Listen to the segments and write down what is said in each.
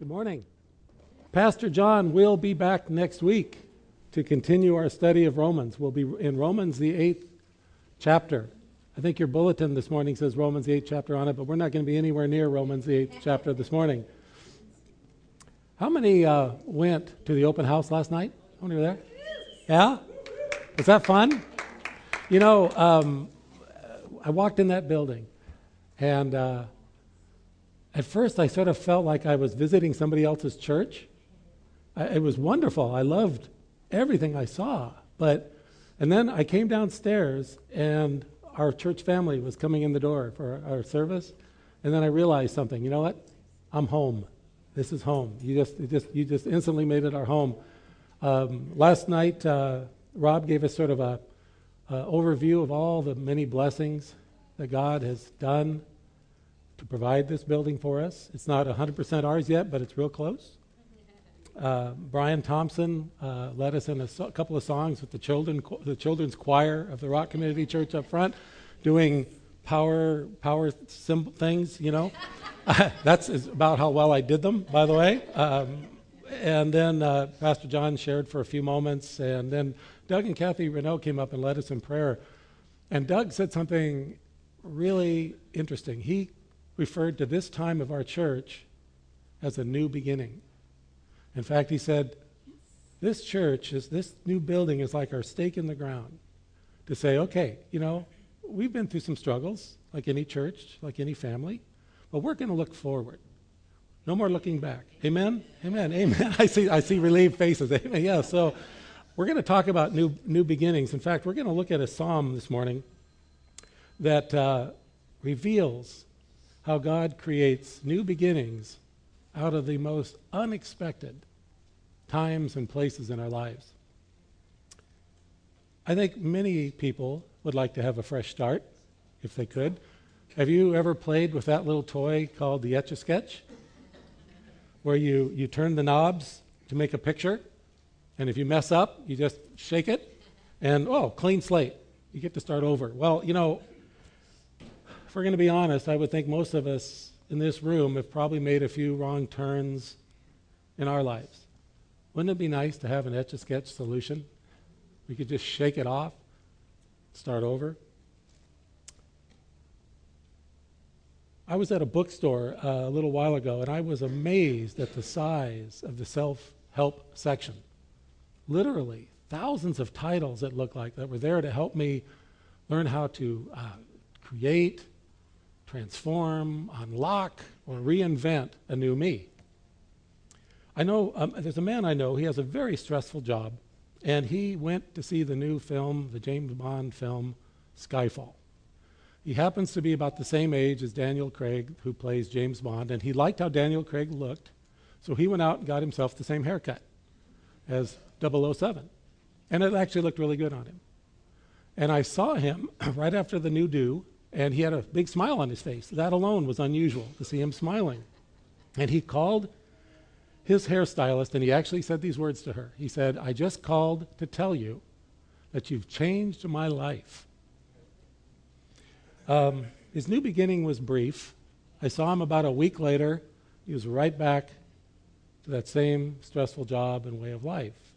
Good morning. Pastor John will be back next week to continue our study of Romans. We'll be in Romans, the eighth chapter. I think your bulletin this morning says Romans, the eighth chapter on it, but we're not going to be anywhere near Romans, the eighth chapter this morning. How many uh, went to the open house last night? How many were there? Yeah? Was that fun? You know, um, I walked in that building, and uh, at first I sort of felt like I was visiting somebody else's church. I, it was wonderful. I loved everything I saw. But, and then I came downstairs, and our church family was coming in the door for our, service. And then I realized something. You know what? I'm home. This is home. You just, just, you just instantly made it our home. Um, last night, uh, Rob gave us sort of a, a overview of all the many blessings that God has done to provide this building for us. It's not 100% ours yet, but it's real close. Uh, Brian Thompson uh, led us in a so- couple of songs with the children, the children's choir of the Rock Community Church up front, doing power power symbol things. You know, that's about how well I did them, by the way. Um, and then uh, Pastor John shared for a few moments, and then Doug and Kathy Renault came up and led us in prayer. And Doug said something really interesting. He referred to this time of our church as a new beginning. In fact, he said, This church, is this new building is like our stake in the ground to say, okay, you know, we've been through some struggles, like any church, like any family, but we're going to look forward. No more looking back. Amen? Amen. Amen. I see, I see relieved faces. Amen. Yeah, so we're going to talk about new, new beginnings. In fact, we're going to look at a psalm this morning that uh, reveals how God creates new beginnings out of the most unexpected times and places in our lives. I think many people would like to have a fresh start if they could. Have you ever played with that little toy called the Etch a Sketch? Where you, you turn the knobs to make a picture, and if you mess up, you just shake it, and oh, clean slate. You get to start over. Well, you know, if we're going to be honest, I would think most of us in this room have probably made a few wrong turns in our lives. Wouldn't it be nice to have an etch a sketch solution? We could just shake it off, start over. I was at a bookstore uh, a little while ago and I was amazed at the size of the self help section. Literally, thousands of titles, it looked like, that were there to help me learn how to uh, create, transform, unlock, or reinvent a new me. I know um, there's a man I know, he has a very stressful job, and he went to see the new film, the James Bond film, Skyfall. He happens to be about the same age as Daniel Craig, who plays James Bond, and he liked how Daniel Craig looked, so he went out and got himself the same haircut as 007. And it actually looked really good on him. And I saw him right after the new do and he had a big smile on his face. That alone was unusual to see him smiling. And he called his hairstylist, and he actually said these words to her. He said, I just called to tell you that you've changed my life. Um, his new beginning was brief. I saw him about a week later. He was right back to that same stressful job and way of life.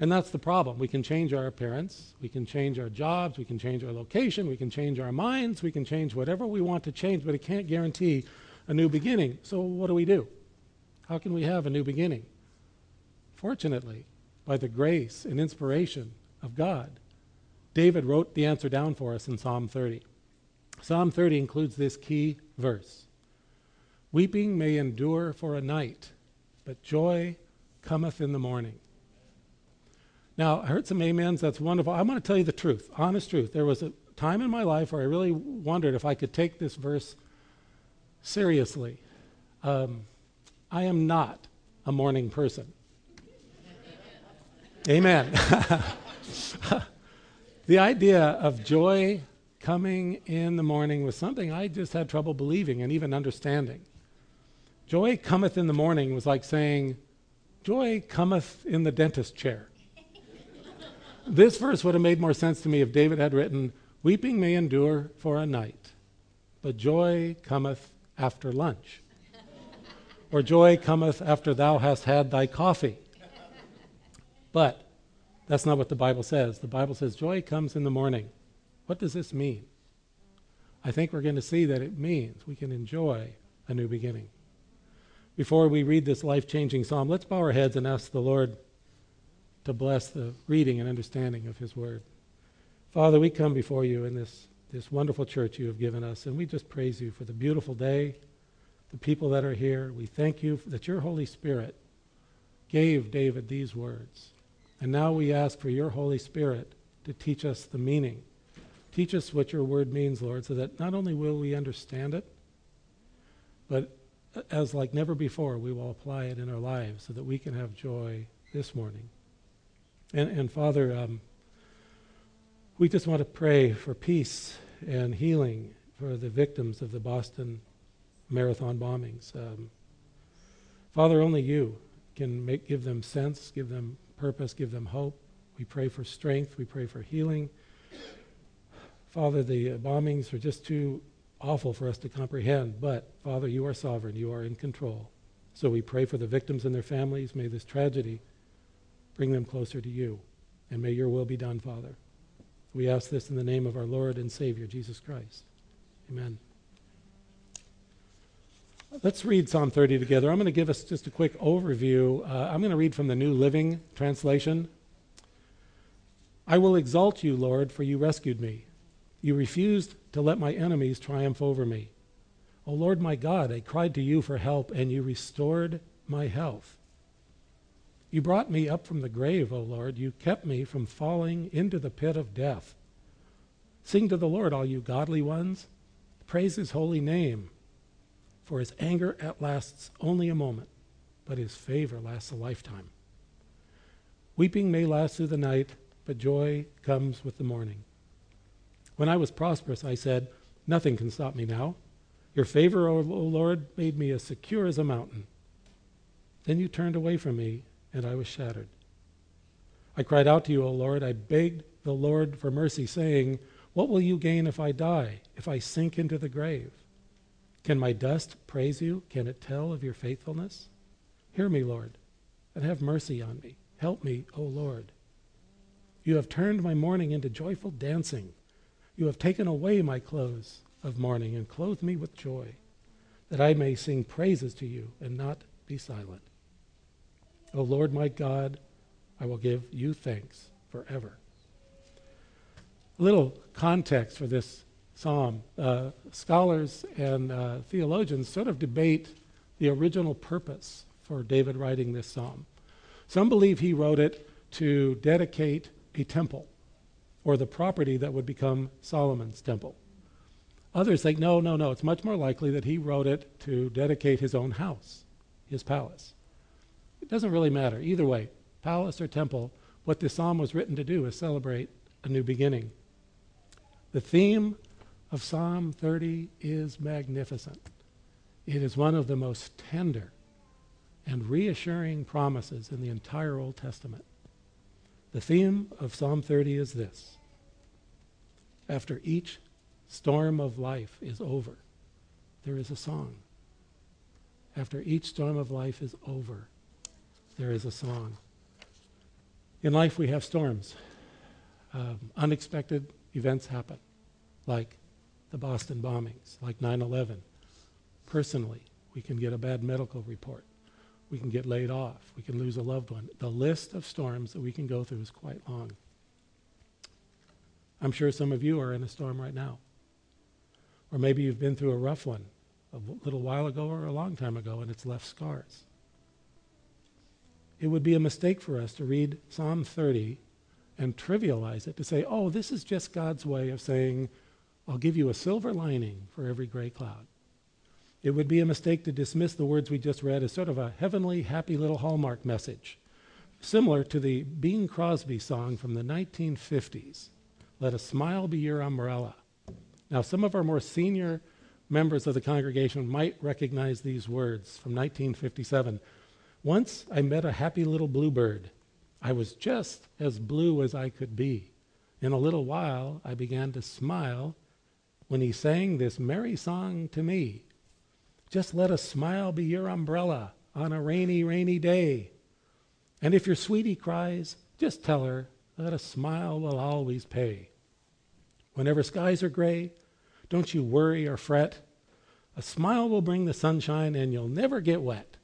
And that's the problem. We can change our appearance, we can change our jobs, we can change our location, we can change our minds, we can change whatever we want to change, but it can't guarantee a new beginning. So, what do we do? How can we have a new beginning? Fortunately, by the grace and inspiration of God, David wrote the answer down for us in Psalm 30. Psalm 30 includes this key verse Weeping may endure for a night, but joy cometh in the morning. Now, I heard some amens. That's wonderful. I'm going to tell you the truth, honest truth. There was a time in my life where I really wondered if I could take this verse seriously. Um, I am not a morning person. Amen. the idea of joy coming in the morning was something I just had trouble believing and even understanding. Joy cometh in the morning was like saying, Joy cometh in the dentist chair. This verse would have made more sense to me if David had written, Weeping may endure for a night, but joy cometh after lunch. or joy cometh after thou hast had thy coffee. But that's not what the Bible says. The Bible says joy comes in the morning. What does this mean? I think we're going to see that it means we can enjoy a new beginning. Before we read this life changing psalm, let's bow our heads and ask the Lord to bless the reading and understanding of His Word. Father, we come before you in this, this wonderful church you have given us, and we just praise you for the beautiful day, the people that are here. We thank you that your Holy Spirit gave David these words. And now we ask for your Holy Spirit to teach us the meaning Teach us what your word means, Lord, so that not only will we understand it, but as like never before, we will apply it in our lives so that we can have joy this morning. And, and Father, um, we just want to pray for peace and healing for the victims of the Boston marathon bombings. Um, Father, only you can make, give them sense, give them purpose, give them hope. We pray for strength. We pray for healing. Father, the bombings are just too awful for us to comprehend, but Father, you are sovereign, you are in control. So we pray for the victims and their families. May this tragedy bring them closer to you, and may your will be done, Father. We ask this in the name of our Lord and Savior, Jesus Christ. Amen. Let's read Psalm 30 together. I'm going to give us just a quick overview. Uh, I'm going to read from the New Living Translation. I will exalt you, Lord, for you rescued me. You refused to let my enemies triumph over me. O Lord my God, I cried to you for help, and you restored my health. You brought me up from the grave, O Lord. You kept me from falling into the pit of death. Sing to the Lord, all you godly ones. Praise his holy name. For his anger at lasts only a moment, but his favor lasts a lifetime. Weeping may last through the night, but joy comes with the morning. When I was prosperous, I said, Nothing can stop me now. Your favor, O Lord, made me as secure as a mountain. Then you turned away from me, and I was shattered. I cried out to you, O Lord. I begged the Lord for mercy, saying, What will you gain if I die, if I sink into the grave? Can my dust praise you? Can it tell of your faithfulness? Hear me, Lord, and have mercy on me. Help me, O Lord. You have turned my mourning into joyful dancing. You have taken away my clothes of mourning and clothed me with joy, that I may sing praises to you and not be silent. O Lord my God, I will give you thanks forever. A little context for this psalm. Uh, scholars and uh, theologians sort of debate the original purpose for David writing this psalm. Some believe he wrote it to dedicate a temple or the property that would become Solomon's temple. Others think, no, no, no, it's much more likely that he wrote it to dedicate his own house, his palace. It doesn't really matter. Either way, palace or temple, what this psalm was written to do is celebrate a new beginning. The theme of Psalm 30 is magnificent. It is one of the most tender and reassuring promises in the entire Old Testament. The theme of Psalm 30 is this After each storm of life is over, there is a song. After each storm of life is over, there is a song. In life, we have storms. Um, unexpected events happen, like the Boston bombings, like 9 11. Personally, we can get a bad medical report. We can get laid off. We can lose a loved one. The list of storms that we can go through is quite long. I'm sure some of you are in a storm right now. Or maybe you've been through a rough one a little while ago or a long time ago and it's left scars. It would be a mistake for us to read Psalm 30 and trivialize it to say, oh, this is just God's way of saying, I'll give you a silver lining for every gray cloud. It would be a mistake to dismiss the words we just read as sort of a heavenly, happy little Hallmark message, similar to the Bing Crosby song from the 1950s, Let a Smile Be Your Umbrella. Now, some of our more senior members of the congregation might recognize these words from 1957. Once I met a happy little bluebird. I was just as blue as I could be. In a little while, I began to smile when he sang this merry song to me. Just let a smile be your umbrella on a rainy, rainy day. And if your sweetie cries, just tell her that a smile will always pay. Whenever skies are gray, don't you worry or fret. A smile will bring the sunshine and you'll never get wet.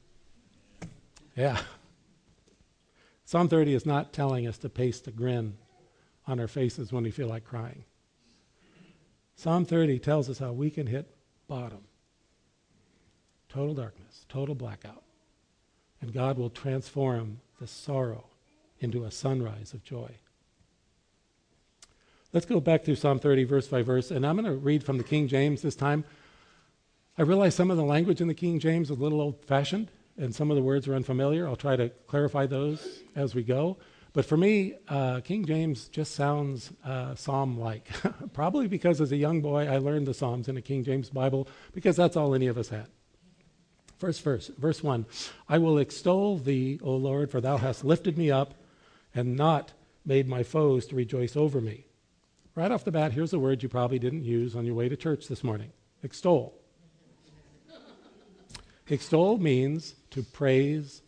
Yeah. Psalm 30 is not telling us to paste a grin on our faces when we feel like crying. Psalm 30 tells us how we can hit bottom total darkness, total blackout. And God will transform the sorrow into a sunrise of joy. Let's go back through Psalm 30, verse by verse, and I'm going to read from the King James this time. I realize some of the language in the King James is a little old fashioned, and some of the words are unfamiliar. I'll try to clarify those as we go. But for me, uh, King James just sounds uh, psalm like. Probably because as a young boy, I learned the Psalms in a King James Bible because that's all any of us had. First verse, verse 1 I will extol thee, O Lord, for thou hast lifted me up and not made my foes to rejoice over me. Right off the bat, here's a word you probably didn't use on your way to church this morning extol. extol means to praise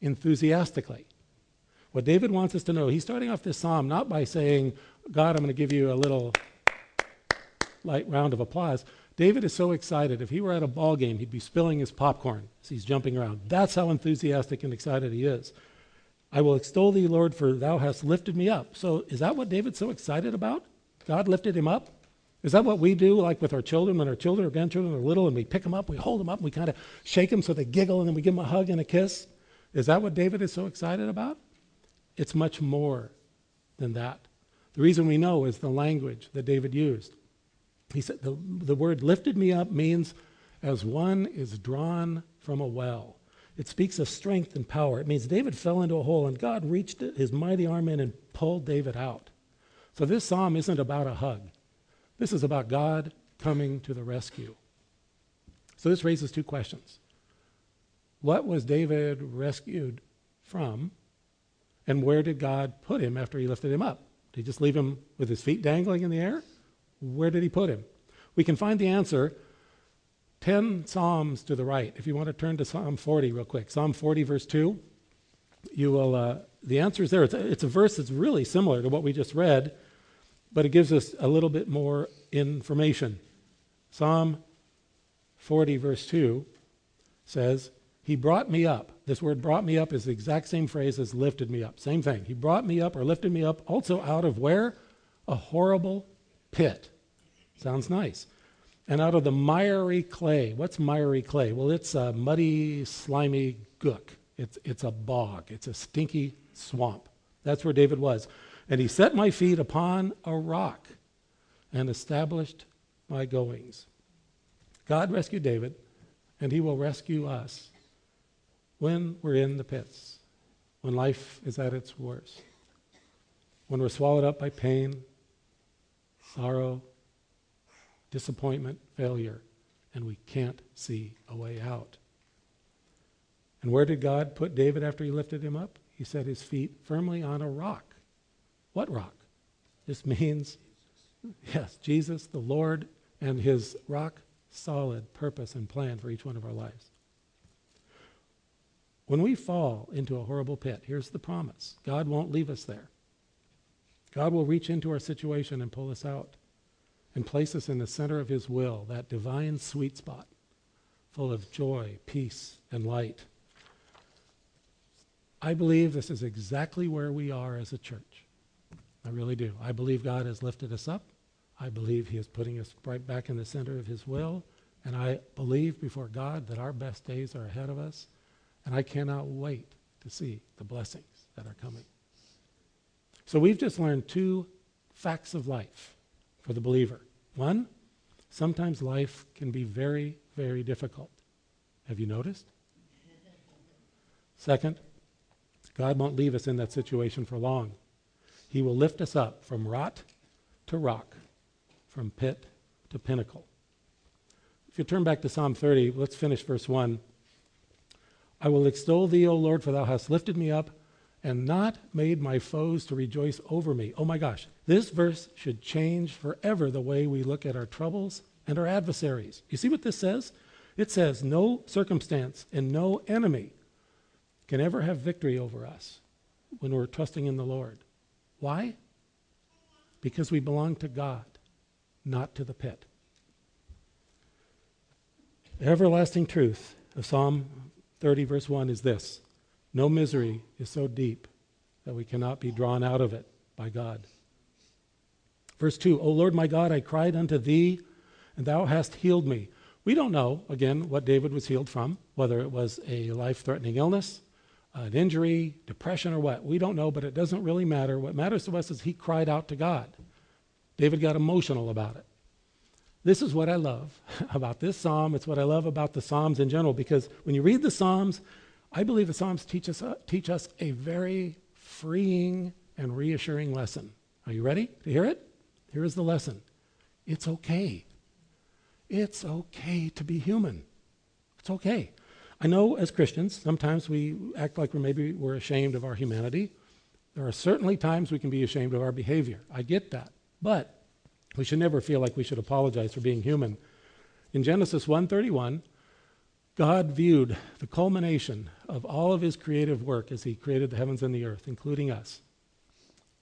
enthusiastically. What David wants us to know, he's starting off this psalm not by saying, God, I'm going to give you a little light round of applause. David is so excited. If he were at a ball game, he'd be spilling his popcorn as he's jumping around. That's how enthusiastic and excited he is. I will extol thee, Lord, for thou hast lifted me up. So is that what David's so excited about? God lifted him up? Is that what we do, like with our children, when our children or grandchildren are little and we pick them up, we hold them up, and we kind of shake them so they giggle, and then we give them a hug and a kiss? Is that what David is so excited about? It's much more than that. The reason we know is the language that David used. He said, the, the word lifted me up means as one is drawn from a well. It speaks of strength and power. It means David fell into a hole and God reached his mighty arm in and pulled David out. So this psalm isn't about a hug. This is about God coming to the rescue. So this raises two questions. What was David rescued from? And where did God put him after he lifted him up? Did he just leave him with his feet dangling in the air? Where did he put him? We can find the answer 10 Psalms to the right. If you want to turn to Psalm 40 real quick. Psalm 40, verse 2. You will, uh, the answer is there. It's a, it's a verse that's really similar to what we just read, but it gives us a little bit more information. Psalm 40, verse 2 says, He brought me up this word brought me up is the exact same phrase as lifted me up. Same thing. He brought me up or lifted me up also out of where? A horrible pit. Sounds nice. And out of the miry clay. What's miry clay? Well, it's a muddy, slimy gook. It's, it's a bog. It's a stinky swamp. That's where David was. And he set my feet upon a rock and established my goings. God rescued David, and he will rescue us when we're in the pits, when life is at its worst, when we're swallowed up by pain, sorrow, disappointment, failure, and we can't see a way out. And where did God put David after he lifted him up? He set his feet firmly on a rock. What rock? This means, yes, Jesus, the Lord, and his rock solid purpose and plan for each one of our lives. When we fall into a horrible pit, here's the promise God won't leave us there. God will reach into our situation and pull us out and place us in the center of His will, that divine sweet spot full of joy, peace, and light. I believe this is exactly where we are as a church. I really do. I believe God has lifted us up. I believe He is putting us right back in the center of His will. And I believe before God that our best days are ahead of us. And I cannot wait to see the blessings that are coming. So we've just learned two facts of life for the believer. One, sometimes life can be very, very difficult. Have you noticed? Second, God won't leave us in that situation for long. He will lift us up from rot to rock, from pit to pinnacle. If you turn back to Psalm 30, let's finish verse 1. I will extol thee, O Lord, for thou hast lifted me up and not made my foes to rejoice over me. Oh my gosh, this verse should change forever the way we look at our troubles and our adversaries. You see what this says? It says no circumstance and no enemy can ever have victory over us when we're trusting in the Lord. Why? Because we belong to God, not to the pit. The everlasting truth of Psalm 30, verse 1 is this No misery is so deep that we cannot be drawn out of it by God. Verse 2 O Lord my God, I cried unto thee, and thou hast healed me. We don't know, again, what David was healed from, whether it was a life threatening illness, an injury, depression, or what. We don't know, but it doesn't really matter. What matters to us is he cried out to God. David got emotional about it. This is what I love about this psalm. It's what I love about the psalms in general because when you read the psalms, I believe the psalms teach us, uh, teach us a very freeing and reassuring lesson. Are you ready to hear it? Here is the lesson it's okay. It's okay to be human. It's okay. I know as Christians, sometimes we act like we're maybe we're ashamed of our humanity. There are certainly times we can be ashamed of our behavior. I get that. But we should never feel like we should apologize for being human. In Genesis 1:31, God viewed the culmination of all of his creative work as he created the heavens and the earth, including us.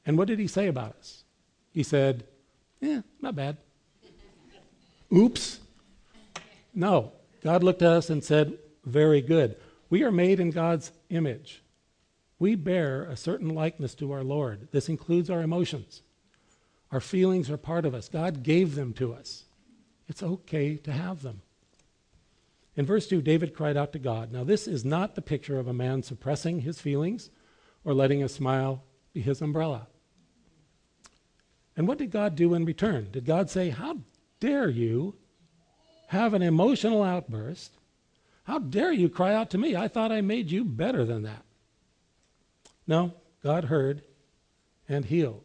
And what did he say about us? He said, "Yeah, not bad." Oops. No. God looked at us and said, "Very good." We are made in God's image. We bear a certain likeness to our Lord. This includes our emotions. Our feelings are part of us. God gave them to us. It's okay to have them. In verse 2, David cried out to God. Now, this is not the picture of a man suppressing his feelings or letting a smile be his umbrella. And what did God do in return? Did God say, How dare you have an emotional outburst? How dare you cry out to me? I thought I made you better than that. No, God heard and healed.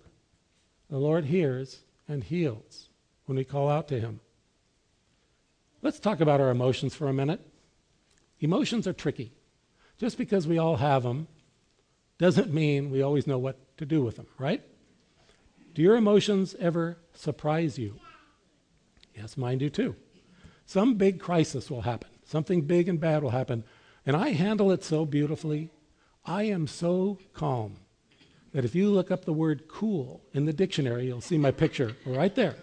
The Lord hears and heals when we call out to Him. Let's talk about our emotions for a minute. Emotions are tricky. Just because we all have them doesn't mean we always know what to do with them, right? Do your emotions ever surprise you? Yes, mine do too. Some big crisis will happen, something big and bad will happen, and I handle it so beautifully. I am so calm that if you look up the word cool in the dictionary, you'll see my picture right there.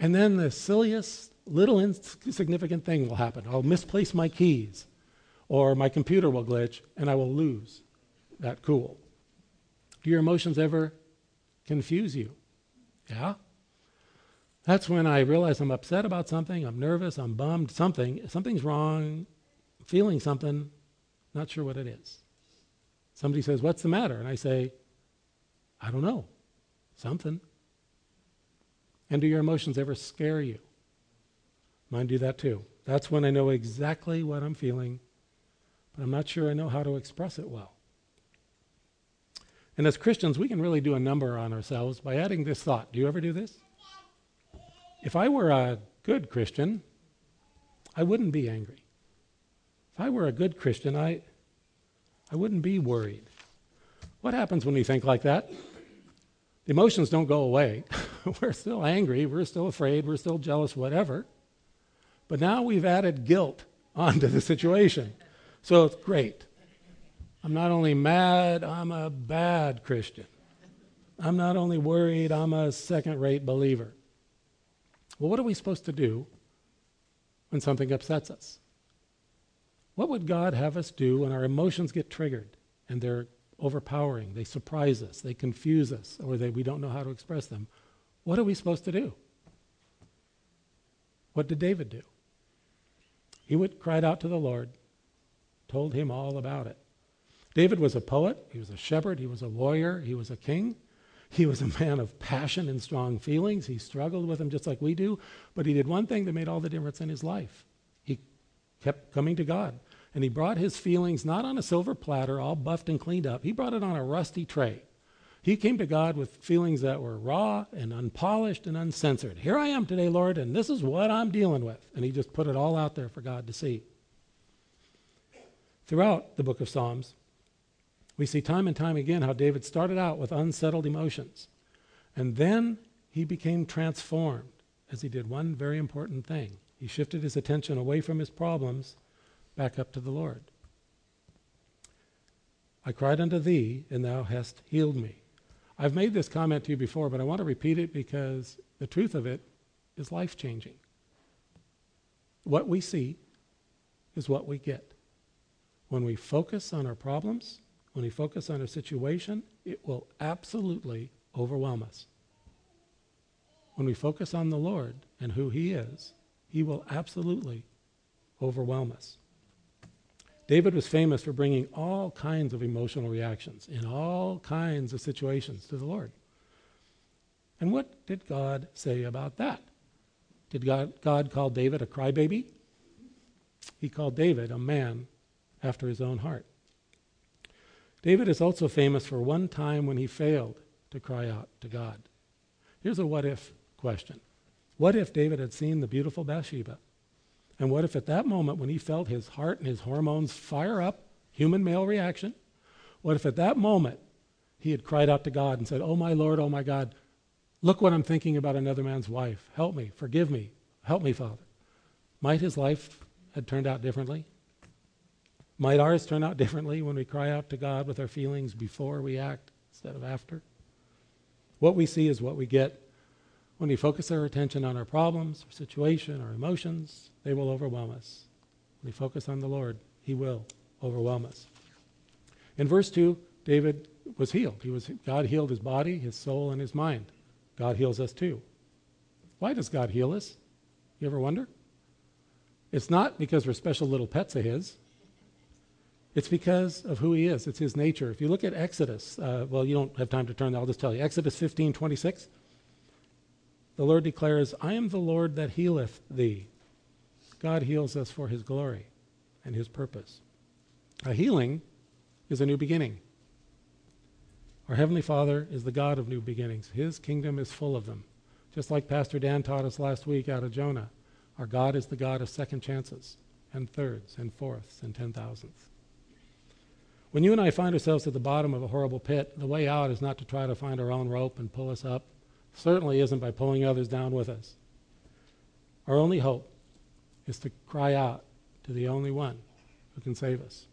And then the silliest, little insignificant thing will happen. I'll misplace my keys, or my computer will glitch, and I will lose that cool. Do your emotions ever confuse you? Yeah? That's when I realize I'm upset about something, I'm nervous, I'm bummed, something, something's wrong, feeling something, not sure what it is. Somebody says, What's the matter? And I say, I don't know. Something. And do your emotions ever scare you? Mine do that too. That's when I know exactly what I'm feeling, but I'm not sure I know how to express it well. And as Christians, we can really do a number on ourselves by adding this thought. Do you ever do this? If I were a good Christian, I wouldn't be angry. If I were a good Christian, I, I wouldn't be worried. What happens when we think like that? The emotions don't go away. we're still angry, we're still afraid, we're still jealous, whatever. But now we've added guilt onto the situation. So it's great. I'm not only mad, I'm a bad Christian. I'm not only worried, I'm a second rate believer. Well, what are we supposed to do when something upsets us? What would God have us do when our emotions get triggered and they're overpowering, they surprise us, they confuse us, or they, we don't know how to express them? What are we supposed to do? What did David do? He went, cried out to the Lord, told him all about it. David was a poet, he was a shepherd, he was a warrior, he was a king. He was a man of passion and strong feelings. He struggled with them just like we do, but he did one thing that made all the difference in his life he kept coming to God. And he brought his feelings not on a silver platter, all buffed and cleaned up. He brought it on a rusty tray. He came to God with feelings that were raw and unpolished and uncensored. Here I am today, Lord, and this is what I'm dealing with. And he just put it all out there for God to see. Throughout the book of Psalms, we see time and time again how David started out with unsettled emotions. And then he became transformed as he did one very important thing He shifted his attention away from his problems back up to the Lord. I cried unto thee, and thou hast healed me. I've made this comment to you before, but I want to repeat it because the truth of it is life changing. What we see is what we get. When we focus on our problems, when we focus on a situation, it will absolutely overwhelm us. When we focus on the Lord and who He is, He will absolutely overwhelm us. David was famous for bringing all kinds of emotional reactions in all kinds of situations to the Lord. And what did God say about that? Did God, God call David a crybaby? He called David a man after his own heart. David is also famous for one time when he failed to cry out to God. Here's a what if question What if David had seen the beautiful Bathsheba? And what if at that moment, when he felt his heart and his hormones fire up, human male reaction, what if at that moment he had cried out to God and said, Oh my Lord, oh my God, look what I'm thinking about another man's wife. Help me, forgive me, help me, Father. Might his life have turned out differently? Might ours turn out differently when we cry out to God with our feelings before we act instead of after? What we see is what we get. When we focus our attention on our problems, our situation, our emotions, they will overwhelm us. When we focus on the Lord, He will overwhelm us. In verse 2, David was healed. He was, God healed his body, his soul, and his mind. God heals us too. Why does God heal us? You ever wonder? It's not because we're special little pets of His. It's because of who he is. It's his nature. If you look at Exodus, uh, well, you don't have time to turn. I'll just tell you. Exodus 15, 26. The Lord declares, I am the Lord that healeth thee. God heals us for his glory and his purpose. A healing is a new beginning. Our Heavenly Father is the God of new beginnings. His kingdom is full of them. Just like Pastor Dan taught us last week out of Jonah, our God is the God of second chances and thirds and fourths and ten thousandths. When you and I find ourselves at the bottom of a horrible pit, the way out is not to try to find our own rope and pull us up. Certainly isn't by pulling others down with us. Our only hope is to cry out to the only one who can save us.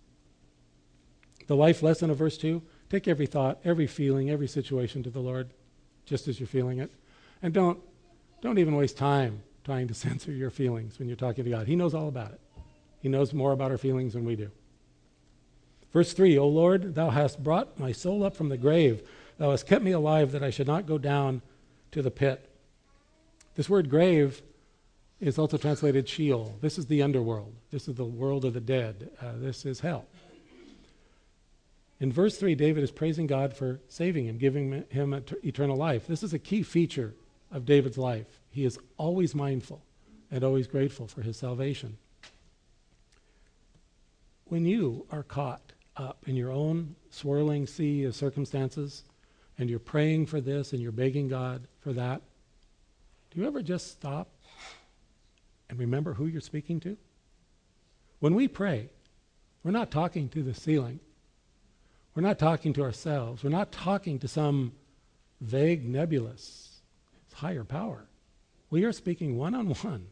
The life lesson of verse 2 take every thought, every feeling, every situation to the Lord, just as you're feeling it. And don't, don't even waste time trying to censor your feelings when you're talking to God. He knows all about it, He knows more about our feelings than we do. Verse 3 O Lord, thou hast brought my soul up from the grave. Thou hast kept me alive that I should not go down to the pit. This word grave is also translated Sheol. This is the underworld. This is the world of the dead. Uh, this is hell. In verse 3, David is praising God for saving him, giving him eternal life. This is a key feature of David's life. He is always mindful and always grateful for his salvation. When you are caught up in your own swirling sea of circumstances and you're praying for this and you're begging God for that, do you ever just stop and remember who you're speaking to? When we pray, we're not talking to the ceiling. We're not talking to ourselves. We're not talking to some vague, nebulous higher power. We are speaking one on one,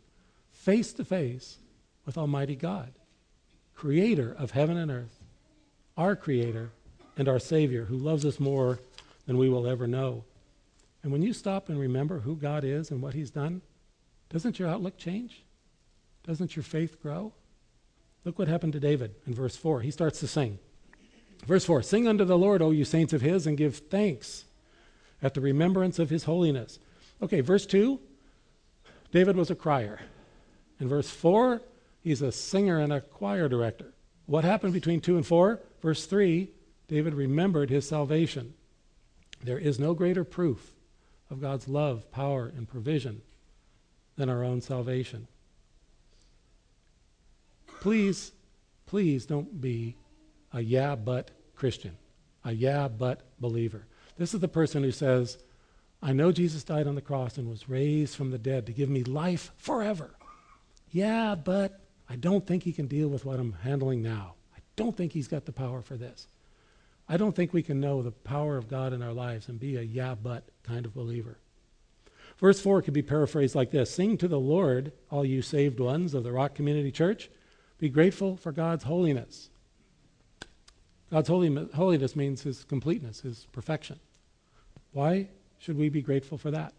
face to face with Almighty God, creator of heaven and earth, our Creator and our Savior who loves us more than we will ever know. And when you stop and remember who God is and what He's done, doesn't your outlook change? Doesn't your faith grow? Look what happened to David in verse 4. He starts to sing. Verse 4 Sing unto the Lord, O you saints of His, and give thanks at the remembrance of His holiness. Okay, verse 2 David was a crier. In verse 4, he's a singer and a choir director. What happened between 2 and 4? Verse 3 David remembered his salvation. There is no greater proof of God's love, power, and provision than our own salvation. Please, please don't be a yeah, but Christian, a yeah, but believer. This is the person who says, I know Jesus died on the cross and was raised from the dead to give me life forever. Yeah, but I don't think he can deal with what I'm handling now. I don't think he's got the power for this. I don't think we can know the power of God in our lives and be a yeah, but kind of believer. Verse 4 could be paraphrased like this Sing to the Lord, all you saved ones of the Rock Community Church. Be grateful for God's holiness. God's holy, holiness means his completeness, his perfection. Why should we be grateful for that?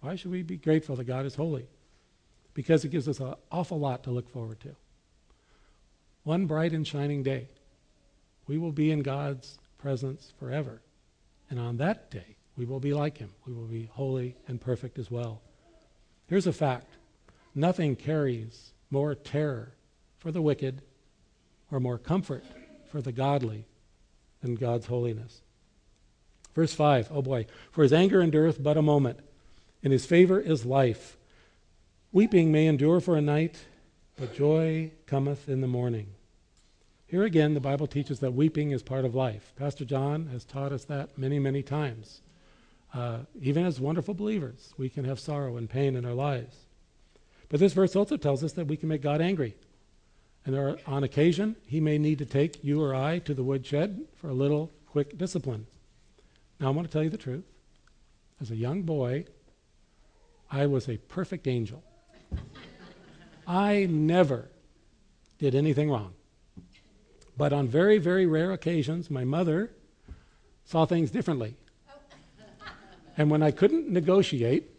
Why should we be grateful that God is holy? Because it gives us an awful lot to look forward to. One bright and shining day, we will be in God's presence forever. And on that day, we will be like him. We will be holy and perfect as well. Here's a fact nothing carries more terror for the wicked or more comfort for the godly than God's holiness. Verse 5, oh boy. For his anger endureth but a moment, and his favor is life. Weeping may endure for a night, but joy cometh in the morning. Here again, the Bible teaches that weeping is part of life. Pastor John has taught us that many, many times. Uh, even as wonderful believers, we can have sorrow and pain in our lives. But this verse also tells us that we can make God angry. And are, on occasion, he may need to take you or I to the woodshed for a little quick discipline. Now, I want to tell you the truth. As a young boy, I was a perfect angel. I never did anything wrong. But on very, very rare occasions, my mother saw things differently. And when I couldn't negotiate,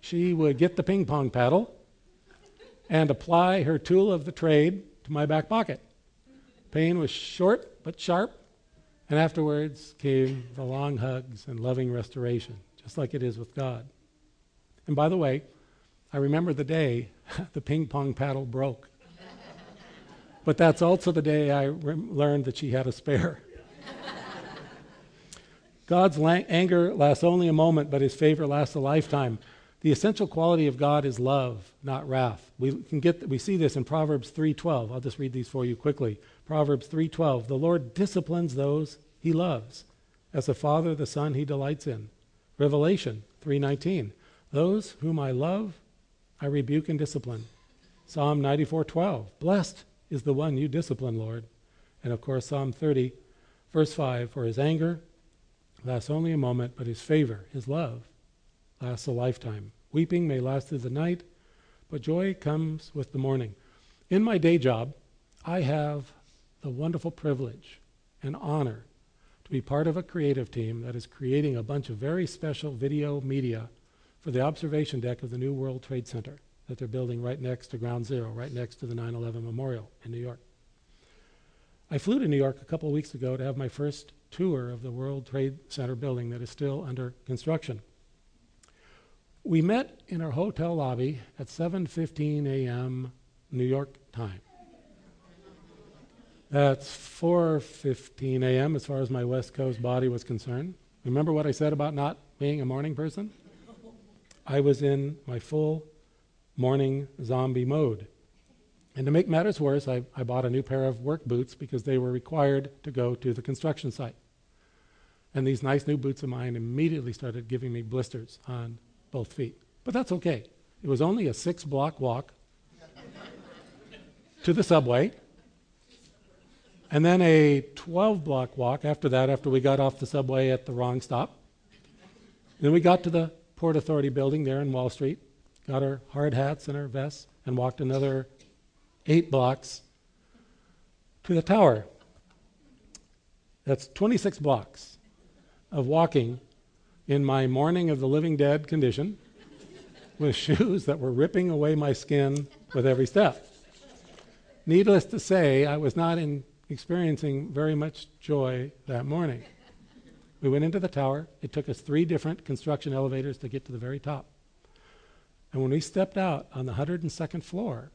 she would get the ping pong paddle and apply her tool of the trade to my back pocket. Pain was short but sharp, and afterwards came the long hugs and loving restoration, just like it is with God. And by the way, I remember the day the ping pong paddle broke. but that's also the day I re- learned that she had a spare. God's lang- anger lasts only a moment, but his favor lasts a lifetime. The essential quality of God is love, not wrath. We can get we see this in Proverbs 3:12. I'll just read these for you quickly. Proverbs 3:12. The Lord disciplines those he loves, as a father the son he delights in. Revelation 3:19. Those whom I love, I rebuke and discipline. Psalm 94:12. Blessed is the one you discipline, Lord. And of course Psalm 30 verse 5, for his anger lasts only a moment, but his favor, his love, lasts a lifetime. Weeping may last through the night, but joy comes with the morning. In my day job, I have the wonderful privilege and honor to be part of a creative team that is creating a bunch of very special video media for the observation deck of the new World Trade Center that they're building right next to Ground Zero, right next to the 9 11 Memorial in New York. I flew to New York a couple of weeks ago to have my first tour of the World Trade Center building that is still under construction. We met in our hotel lobby at 7:15 a.m. New York time. That's 4:15 a.m. as far as my West Coast body was concerned. Remember what I said about not being a morning person? I was in my full morning zombie mode. And to make matters worse, I, I, bought a new pair of work boots because they were required to go to the construction site. And these nice new boots of mine immediately started giving me blisters on both feet. But that's okay. It was only a six block walk to the subway, and then a 12 block walk after that, after we got off the subway at the wrong stop. Then we got to the Port Authority building there in Wall Street, got our hard hats and our vests, and walked another eight blocks to the tower. That's 26 blocks of walking in my morning of the living dead condition with shoes that were ripping away my skin with every step. Needless to say, I was not in experiencing very much joy that morning. We went into the tower. It took us three different construction elevators to get to the very top. And when we stepped out on the 102nd floor,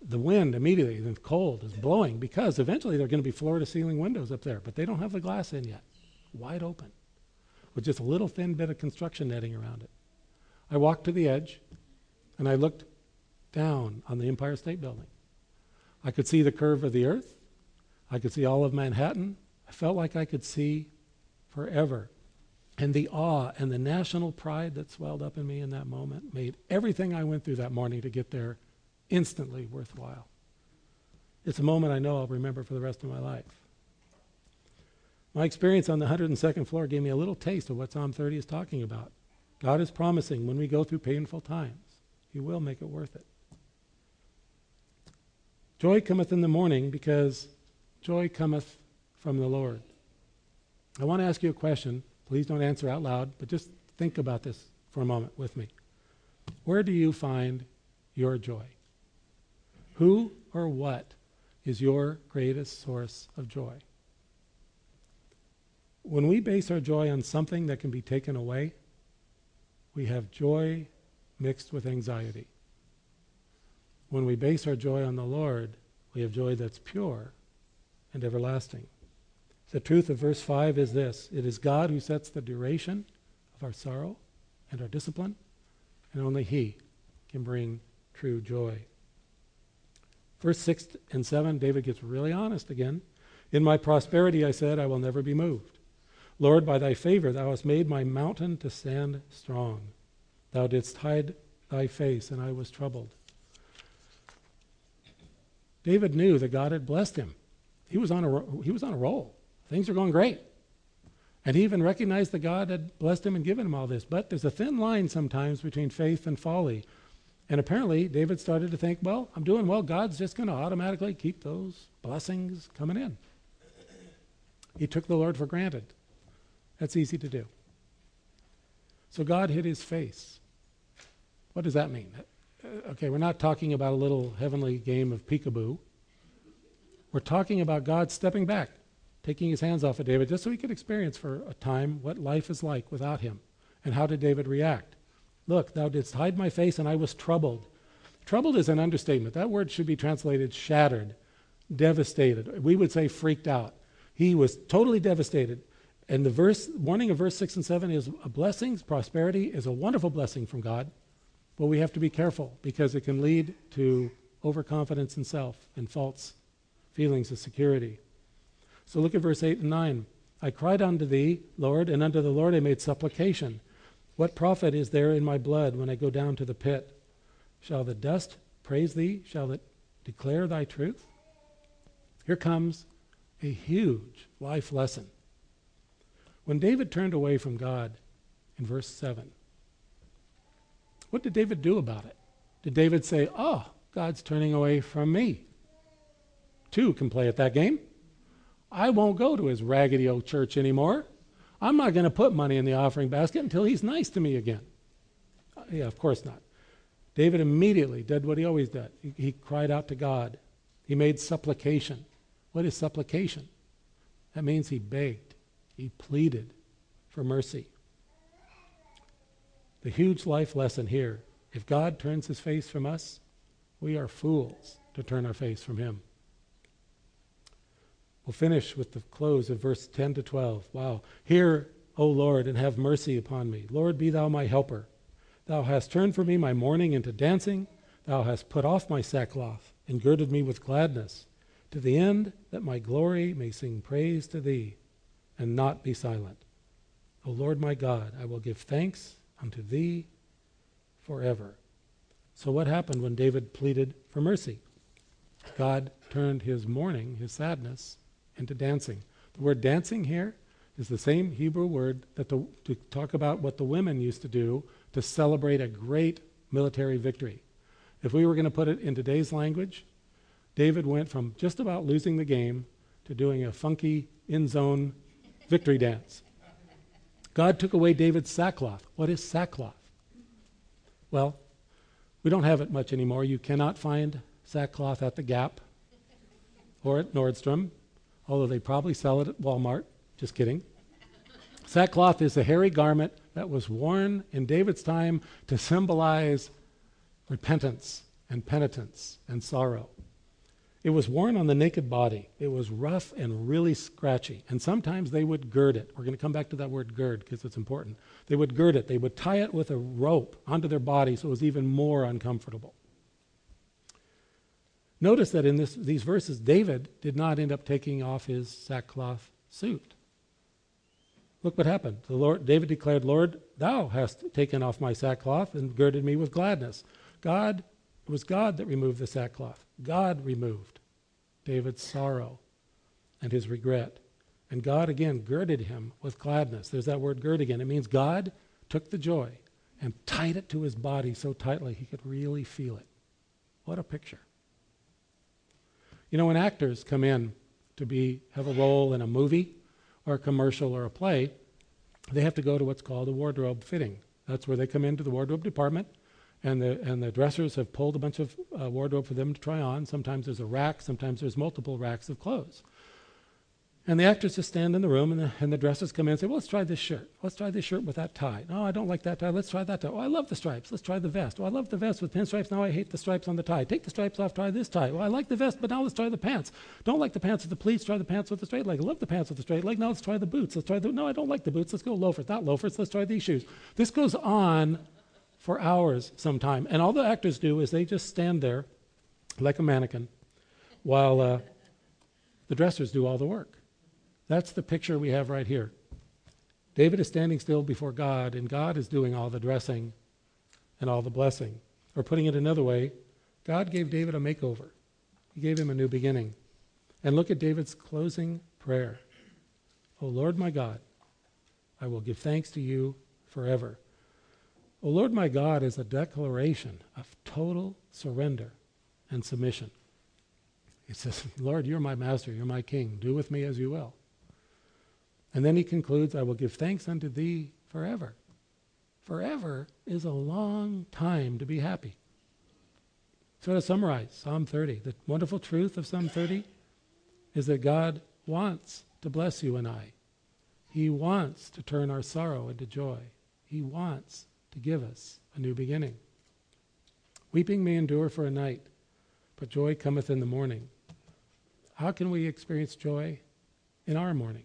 the wind immediately, the cold, is blowing because eventually there are going to be floor to ceiling windows up there, but they don't have the glass in yet. Wide open with just a little thin bit of construction netting around it. I walked to the edge and I looked down on the Empire State Building. I could see the curve of the earth. I could see all of Manhattan. I felt like I could see forever. And the awe and the national pride that swelled up in me in that moment made everything I went through that morning to get there instantly worthwhile. It's a moment I know I'll remember for the rest of my life. My experience on the 102nd floor gave me a little taste of what Psalm 30 is talking about. God is promising when we go through painful times, He will make it worth it. Joy cometh in the morning because joy cometh from the Lord. I want to ask you a question. Please don't answer out loud, but just think about this for a moment with me. Where do you find your joy? Who or what is your greatest source of joy? When we base our joy on something that can be taken away, we have joy mixed with anxiety. When we base our joy on the Lord, we have joy that's pure and everlasting. The truth of verse 5 is this it is God who sets the duration of our sorrow and our discipline, and only He can bring true joy. Verse 6 and 7, David gets really honest again. In my prosperity, I said, I will never be moved. Lord, by thy favor, thou hast made my mountain to stand strong. Thou didst hide thy face, and I was troubled. David knew that God had blessed him. He was on a, he was on a roll. Things are going great. And he even recognized that God had blessed him and given him all this. But there's a thin line sometimes between faith and folly. And apparently, David started to think, well, I'm doing well. God's just going to automatically keep those blessings coming in. He took the Lord for granted. That's easy to do. So God hid his face. What does that mean? Uh, okay, we're not talking about a little heavenly game of peekaboo. We're talking about God stepping back, taking his hands off of David, just so he could experience for a time what life is like without him. And how did David react? Look, thou didst hide my face, and I was troubled. Troubled is an understatement. That word should be translated shattered, devastated. We would say freaked out. He was totally devastated. And the verse, warning of verse 6 and 7 is a blessing, prosperity is a wonderful blessing from God. But we have to be careful because it can lead to overconfidence in self and false feelings of security. So look at verse 8 and 9. I cried unto thee, Lord, and unto the Lord I made supplication. What profit is there in my blood when I go down to the pit? Shall the dust praise thee? Shall it declare thy truth? Here comes a huge life lesson. When David turned away from God in verse 7, what did David do about it? Did David say, Oh, God's turning away from me? Two can play at that game. I won't go to his raggedy old church anymore. I'm not going to put money in the offering basket until he's nice to me again. Uh, yeah, of course not. David immediately did what he always did. He, he cried out to God. He made supplication. What is supplication? That means he begged, he pleaded for mercy. The huge life lesson here if God turns his face from us, we are fools to turn our face from him. We'll finish with the close of verse 10 to 12. Wow. Hear, O Lord, and have mercy upon me. Lord, be thou my helper. Thou hast turned for me my mourning into dancing. Thou hast put off my sackcloth and girded me with gladness, to the end that my glory may sing praise to thee and not be silent. O Lord my God, I will give thanks unto thee forever. So, what happened when David pleaded for mercy? God turned his mourning, his sadness, into dancing. The word dancing here is the same Hebrew word that the, to talk about what the women used to do to celebrate a great military victory. If we were going to put it in today's language, David went from just about losing the game to doing a funky end zone victory dance. God took away David's sackcloth. What is sackcloth? Well, we don't have it much anymore. You cannot find sackcloth at the Gap or at Nordstrom, although they probably sell it at Walmart. Just kidding. Sackcloth is a hairy garment that was worn in David's time to symbolize repentance and penitence and sorrow. It was worn on the naked body. It was rough and really scratchy. And sometimes they would gird it. We're going to come back to that word gird because it's important. They would gird it. They would tie it with a rope onto their body so it was even more uncomfortable. Notice that in this, these verses, David did not end up taking off his sackcloth suit. Look what happened. The Lord, David declared, Lord, thou hast taken off my sackcloth and girded me with gladness. God, it was God that removed the sackcloth. God removed David's sorrow and his regret. And God again girded him with gladness. There's that word gird again. It means God took the joy and tied it to his body so tightly he could really feel it. What a picture. You know, when actors come in to be have a role in a movie or a commercial or a play, they have to go to what's called a wardrobe fitting. That's where they come into the wardrobe department, and the and the dressers have pulled a bunch of uh, wardrobe for them to try on. Sometimes there's a rack, sometimes there's multiple racks of clothes. And the actors just stand in the room, and the, and the dressers come in and say, Well, let's try this shirt. Let's try this shirt with that tie. No, I don't like that tie. Let's try that tie. Oh, I love the stripes. Let's try the vest. Oh, I love the vest with pinstripes. Now I hate the stripes on the tie. Take the stripes off, try this tie. Well, I like the vest, but now let's try the pants. Don't like the pants with the pleats, try the pants with the straight leg. I love the pants with the straight leg. Now let's try the boots. Let's try the. No, I don't like the boots. Let's go loafers. Not loafers. Let's try these shoes. This goes on for hours sometime. And all the actors do is they just stand there like a mannequin while uh, the dressers do all the work. That's the picture we have right here. David is standing still before God, and God is doing all the dressing and all the blessing. Or putting it another way, God gave David a makeover, He gave him a new beginning. And look at David's closing prayer O Lord my God, I will give thanks to you forever. O Lord my God is a declaration of total surrender and submission. He says, Lord, you're my master, you're my king. Do with me as you will. And then he concludes, I will give thanks unto thee forever. Forever is a long time to be happy. So to summarize Psalm 30, the wonderful truth of Psalm 30 is that God wants to bless you and I. He wants to turn our sorrow into joy. He wants to give us a new beginning. Weeping may endure for a night, but joy cometh in the morning. How can we experience joy in our morning?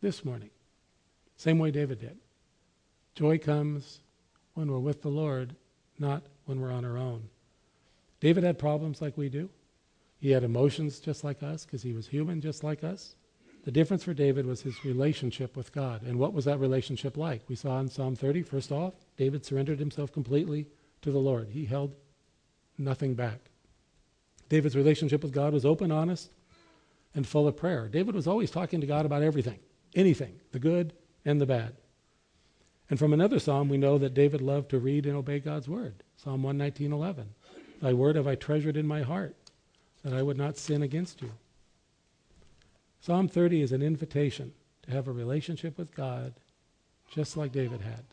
This morning. Same way David did. Joy comes when we're with the Lord, not when we're on our own. David had problems like we do. He had emotions just like us because he was human just like us. The difference for David was his relationship with God. And what was that relationship like? We saw in Psalm 30, first off, David surrendered himself completely to the Lord. He held nothing back. David's relationship with God was open, honest, and full of prayer. David was always talking to God about everything anything, the good and the bad. And from another psalm, we know that David loved to read and obey God's word. Psalm 119:11. Thy word have I treasured in my heart, that I would not sin against you. Psalm 30 is an invitation to have a relationship with God just like David had.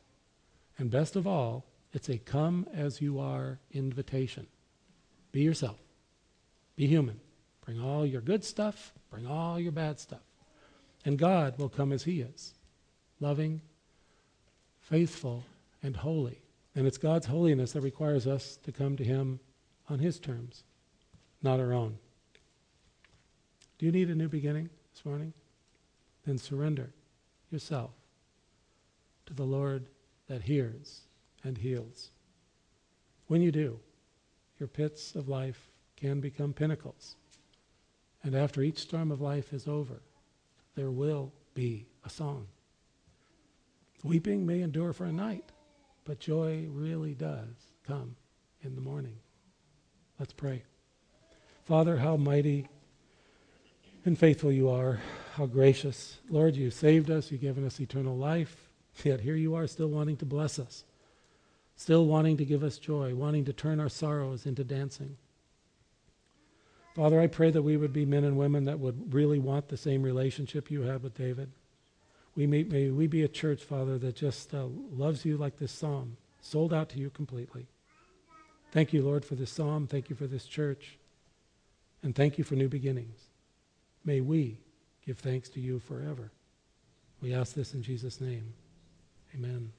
And best of all, it's a come as you are invitation. Be yourself. Be human. Bring all your good stuff, bring all your bad stuff. And God will come as He is loving, faithful, and holy. And it's God's holiness that requires us to come to Him on His terms, not our own. Do you need a new beginning this morning? Then surrender yourself to the Lord that hears and heals. When you do, your pits of life can become pinnacles. And after each storm of life is over, there will be a song. Weeping may endure for a night, but joy really does come in the morning. Let's pray. Father, how mighty and faithful you are, how gracious. Lord, you saved us, you've given us eternal life, yet here you are still wanting to bless us, still wanting to give us joy, wanting to turn our sorrows into dancing. Father, I pray that we would be men and women that would really want the same relationship you had with David. We may, may we be a church, Father, that just uh, loves you like this psalm, sold out to you completely. Thank you, Lord, for this psalm. Thank you for this church. And thank you for new beginnings. May we give thanks to you forever. We ask this in Jesus' name. Amen.